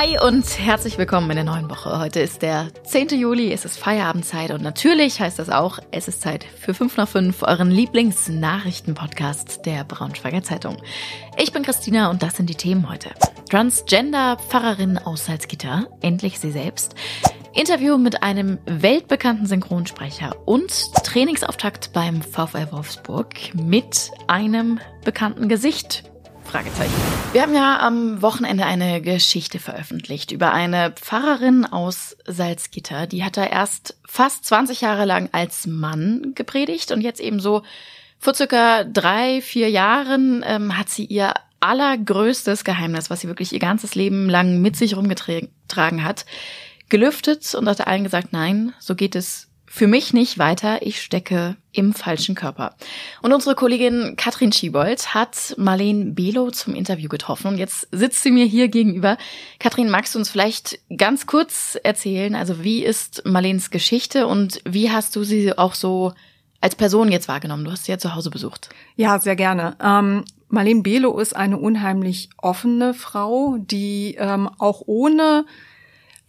Hi und herzlich willkommen in der neuen Woche. Heute ist der 10. Juli, es ist Feierabendzeit und natürlich heißt das auch, es ist Zeit für 5 nach 5, euren Lieblingsnachrichtenpodcast der Braunschweiger Zeitung. Ich bin Christina und das sind die Themen heute. Transgender-Pfarrerin aus Salzgitter, endlich sie selbst. Interview mit einem weltbekannten Synchronsprecher und Trainingsauftakt beim VfL Wolfsburg mit einem bekannten Gesicht Fragezeichen. Wir haben ja am Wochenende eine Geschichte veröffentlicht über eine Pfarrerin aus Salzgitter. Die hat da erst fast 20 Jahre lang als Mann gepredigt und jetzt eben so vor circa drei, vier Jahren ähm, hat sie ihr allergrößtes Geheimnis, was sie wirklich ihr ganzes Leben lang mit sich rumgetragen hat, gelüftet und hat allen gesagt, nein, so geht es für mich nicht weiter, ich stecke im falschen Körper. Und unsere Kollegin Katrin Schiebold hat Marlene Belo zum Interview getroffen und jetzt sitzt sie mir hier gegenüber. Katrin, magst du uns vielleicht ganz kurz erzählen, also wie ist Marlenes Geschichte und wie hast du sie auch so als Person jetzt wahrgenommen? Du hast sie ja zu Hause besucht. Ja, sehr gerne. Ähm, Marlene Belo ist eine unheimlich offene Frau, die ähm, auch ohne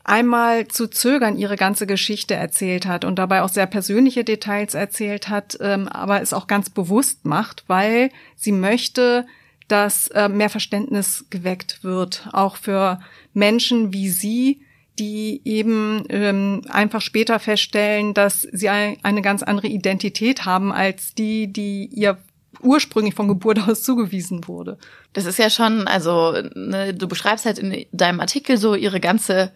einmal zu zögern ihre ganze Geschichte erzählt hat und dabei auch sehr persönliche Details erzählt hat, ähm, aber es auch ganz bewusst macht, weil sie möchte, dass äh, mehr Verständnis geweckt wird, auch für Menschen wie sie, die eben ähm, einfach später feststellen, dass sie eine ganz andere Identität haben als die, die ihr ursprünglich von Geburt aus zugewiesen wurde. Das ist ja schon, also ne, du beschreibst halt in deinem Artikel so ihre ganze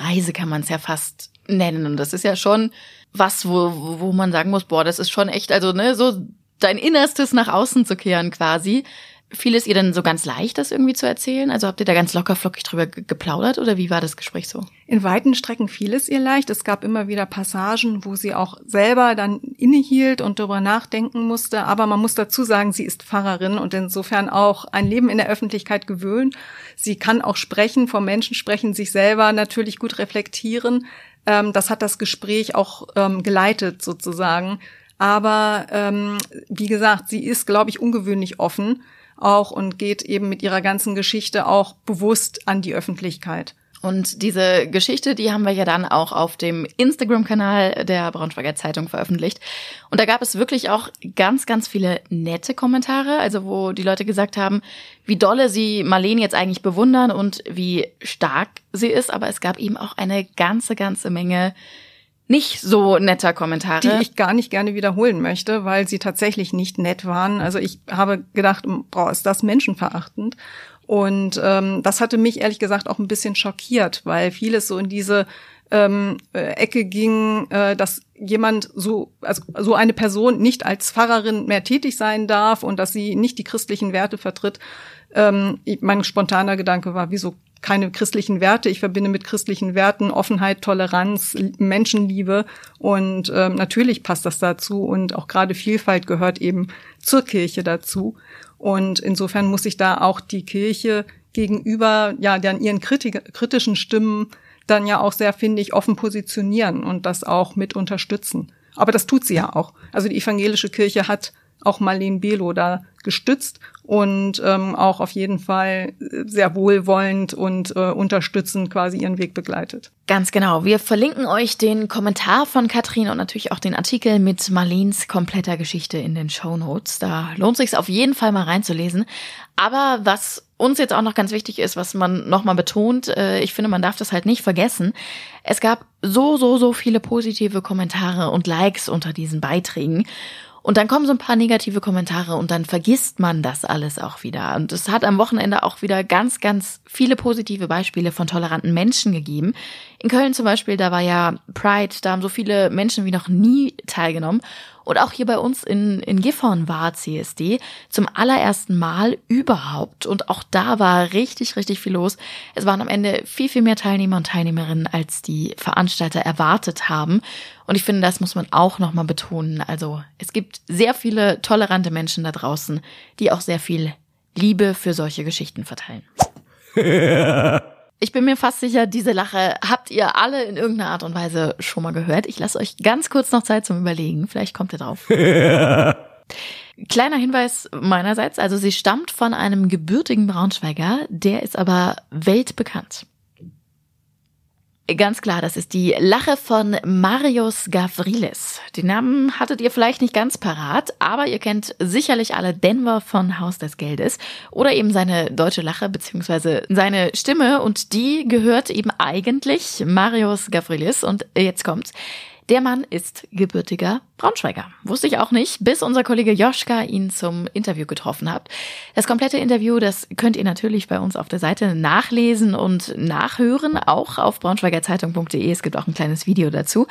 Reise kann man es ja fast nennen. Und das ist ja schon was, wo, wo man sagen muss, boah, das ist schon echt, also ne, so dein Innerstes nach außen zu kehren quasi. Fiel es ihr denn so ganz leicht, das irgendwie zu erzählen? Also habt ihr da ganz locker flockig drüber geplaudert oder wie war das Gespräch so? In weiten Strecken fiel es ihr leicht. Es gab immer wieder Passagen, wo sie auch selber dann innehielt und darüber nachdenken musste. Aber man muss dazu sagen, sie ist Pfarrerin und insofern auch ein Leben in der Öffentlichkeit gewöhnt. Sie kann auch sprechen, vor Menschen sprechen, sich selber natürlich gut reflektieren. Ähm, das hat das Gespräch auch ähm, geleitet sozusagen. Aber ähm, wie gesagt, sie ist, glaube ich, ungewöhnlich offen auch und geht eben mit ihrer ganzen Geschichte auch bewusst an die Öffentlichkeit. Und diese Geschichte, die haben wir ja dann auch auf dem Instagram-Kanal der Braunschweiger Zeitung veröffentlicht. Und da gab es wirklich auch ganz, ganz viele nette Kommentare, also wo die Leute gesagt haben, wie dolle sie Marlene jetzt eigentlich bewundern und wie stark sie ist. Aber es gab eben auch eine ganze, ganze Menge nicht so netter Kommentare. Die ich gar nicht gerne wiederholen möchte, weil sie tatsächlich nicht nett waren. Also ich habe gedacht, boah, ist das menschenverachtend. Und ähm, das hatte mich ehrlich gesagt auch ein bisschen schockiert, weil vieles so in diese ähm, äh, Ecke ging, äh, dass jemand so, also so eine Person nicht als Pfarrerin mehr tätig sein darf und dass sie nicht die christlichen Werte vertritt. Ähm, mein spontaner Gedanke war, wieso keine christlichen Werte. Ich verbinde mit christlichen Werten Offenheit, Toleranz, Menschenliebe und ähm, natürlich passt das dazu und auch gerade Vielfalt gehört eben zur Kirche dazu. Und insofern muss sich da auch die Kirche gegenüber ja dann ihren Kritik kritischen Stimmen dann ja auch sehr, finde ich, offen positionieren und das auch mit unterstützen. Aber das tut sie ja auch. Also die evangelische Kirche hat auch Marlene Belo da gestützt und ähm, auch auf jeden Fall sehr wohlwollend und äh, unterstützend quasi ihren Weg begleitet. Ganz genau. Wir verlinken euch den Kommentar von Katrin und natürlich auch den Artikel mit Marlens kompletter Geschichte in den Show Notes. Da lohnt sich auf jeden Fall mal reinzulesen. Aber was uns jetzt auch noch ganz wichtig ist, was man nochmal betont, äh, ich finde, man darf das halt nicht vergessen. Es gab so, so, so viele positive Kommentare und Likes unter diesen Beiträgen. Und dann kommen so ein paar negative Kommentare und dann vergisst man das alles auch wieder. Und es hat am Wochenende auch wieder ganz, ganz viele positive Beispiele von toleranten Menschen gegeben. In Köln zum Beispiel, da war ja Pride, da haben so viele Menschen wie noch nie teilgenommen. Und auch hier bei uns in, in Gifhorn war CSD zum allerersten Mal überhaupt. Und auch da war richtig, richtig viel los. Es waren am Ende viel, viel mehr Teilnehmer und Teilnehmerinnen, als die Veranstalter erwartet haben. Und ich finde, das muss man auch nochmal betonen. Also es gibt sehr viele tolerante Menschen da draußen, die auch sehr viel Liebe für solche Geschichten verteilen. Ich bin mir fast sicher, diese Lache habt ihr alle in irgendeiner Art und Weise schon mal gehört. Ich lasse euch ganz kurz noch Zeit zum Überlegen. Vielleicht kommt ihr drauf. Kleiner Hinweis meinerseits, also sie stammt von einem gebürtigen Braunschweiger, der ist aber weltbekannt. Ganz klar, das ist die Lache von Marius Gavrilis. Den Namen hattet ihr vielleicht nicht ganz parat, aber ihr kennt sicherlich alle Denver von Haus des Geldes oder eben seine deutsche Lache beziehungsweise seine Stimme und die gehört eben eigentlich Marius Gavrilis und jetzt kommt's. Der Mann ist gebürtiger Braunschweiger. Wusste ich auch nicht, bis unser Kollege Joschka ihn zum Interview getroffen hat. Das komplette Interview, das könnt ihr natürlich bei uns auf der Seite nachlesen und nachhören, auch auf braunschweigerzeitung.de. Es gibt auch ein kleines Video dazu.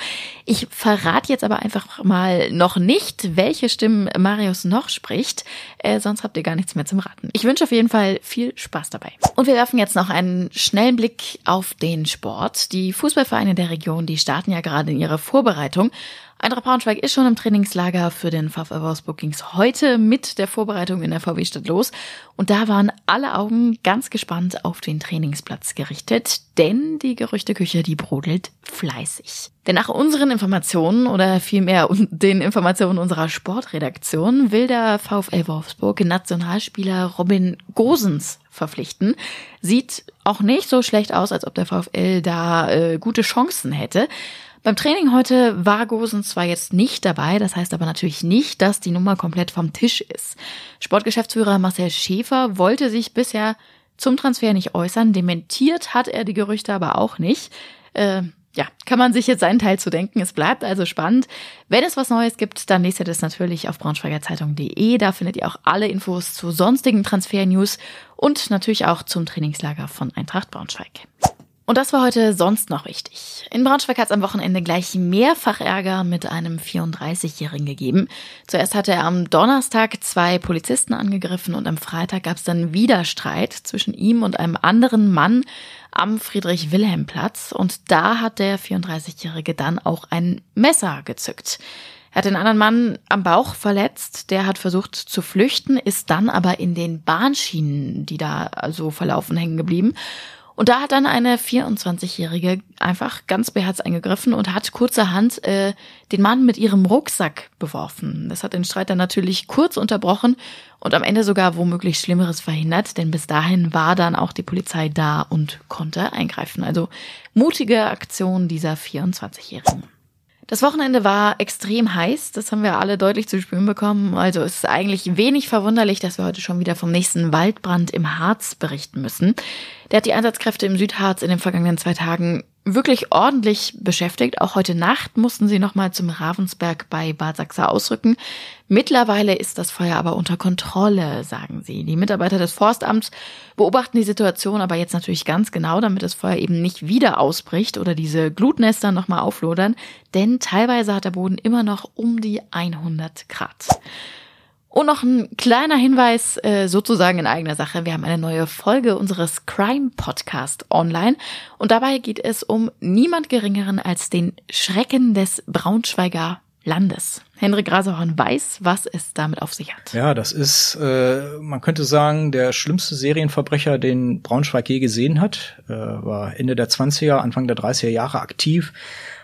Ich verrate jetzt aber einfach mal noch nicht, welche Stimmen Marius noch spricht, äh, sonst habt ihr gar nichts mehr zum Raten. Ich wünsche auf jeden Fall viel Spaß dabei. Und wir werfen jetzt noch einen schnellen Blick auf den Sport. Die Fußballvereine der Region, die starten ja gerade in ihre Vorbereitung Eintracht Braunschweig ist schon im Trainingslager für den VfL Wolfsburg ging's heute mit der Vorbereitung in der VW-Stadt los. Und da waren alle Augen ganz gespannt auf den Trainingsplatz gerichtet, denn die Gerüchteküche, die brodelt fleißig. Denn nach unseren Informationen oder vielmehr den Informationen unserer Sportredaktion will der VfL Wolfsburg Nationalspieler Robin Gosens verpflichten. Sieht auch nicht so schlecht aus, als ob der VfL da äh, gute Chancen hätte. Beim Training heute war Gosen zwar jetzt nicht dabei, das heißt aber natürlich nicht, dass die Nummer komplett vom Tisch ist. Sportgeschäftsführer Marcel Schäfer wollte sich bisher zum Transfer nicht äußern. Dementiert hat er die Gerüchte aber auch nicht. Äh, ja, kann man sich jetzt seinen Teil zu denken. Es bleibt also spannend. Wenn es was Neues gibt, dann lest ihr das natürlich auf braunschweigerzeitung.de. Da findet ihr auch alle Infos zu sonstigen Transfer-News und natürlich auch zum Trainingslager von Eintracht Braunschweig. Und das war heute sonst noch wichtig. In Braunschweig hat es am Wochenende gleich mehrfach Ärger mit einem 34-Jährigen gegeben. Zuerst hatte er am Donnerstag zwei Polizisten angegriffen und am Freitag gab es dann wieder Streit zwischen ihm und einem anderen Mann am Friedrich-Wilhelm-Platz. Und da hat der 34-Jährige dann auch ein Messer gezückt. Er hat den anderen Mann am Bauch verletzt, der hat versucht zu flüchten, ist dann aber in den Bahnschienen, die da so verlaufen, hängen geblieben und da hat dann eine 24-Jährige einfach ganz beherzt eingegriffen und hat kurzerhand äh, den Mann mit ihrem Rucksack beworfen. Das hat den Streit dann natürlich kurz unterbrochen und am Ende sogar womöglich Schlimmeres verhindert, denn bis dahin war dann auch die Polizei da und konnte eingreifen. Also mutige Aktion dieser 24-Jährigen. Das Wochenende war extrem heiß, das haben wir alle deutlich zu spüren bekommen. Also es ist eigentlich wenig verwunderlich, dass wir heute schon wieder vom nächsten Waldbrand im Harz berichten müssen. Der hat die Einsatzkräfte im Südharz in den vergangenen zwei Tagen wirklich ordentlich beschäftigt. Auch heute Nacht mussten sie nochmal zum Ravensberg bei Bad Sachsa ausrücken. Mittlerweile ist das Feuer aber unter Kontrolle, sagen sie. Die Mitarbeiter des Forstamts beobachten die Situation aber jetzt natürlich ganz genau, damit das Feuer eben nicht wieder ausbricht oder diese Glutnester nochmal auflodern, denn teilweise hat der Boden immer noch um die 100 Grad. Und noch ein kleiner Hinweis, äh, sozusagen in eigener Sache. Wir haben eine neue Folge unseres Crime Podcast online. Und dabei geht es um niemand Geringeren als den Schrecken des Braunschweiger Landes. Henrik Grasehorn weiß, was es damit auf sich hat. Ja, das ist, äh, man könnte sagen, der schlimmste Serienverbrecher, den Braunschweig je gesehen hat. Äh, war Ende der 20er, Anfang der 30er Jahre aktiv,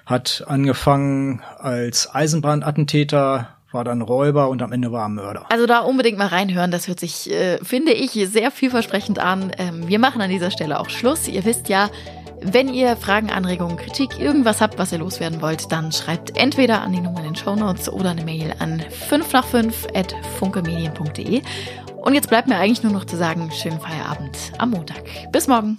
hat angefangen als Eisenbahnattentäter, war dann Räuber und am Ende war er Mörder. Also da unbedingt mal reinhören, das hört sich, äh, finde ich, sehr vielversprechend an. Ähm, wir machen an dieser Stelle auch Schluss. Ihr wisst ja, wenn ihr Fragen, Anregungen, Kritik, irgendwas habt, was ihr loswerden wollt, dann schreibt entweder an die Nummer in den Show Notes oder eine Mail an 5 nach 5 at funkemedien.de. Und jetzt bleibt mir eigentlich nur noch zu sagen, schönen Feierabend am Montag. Bis morgen.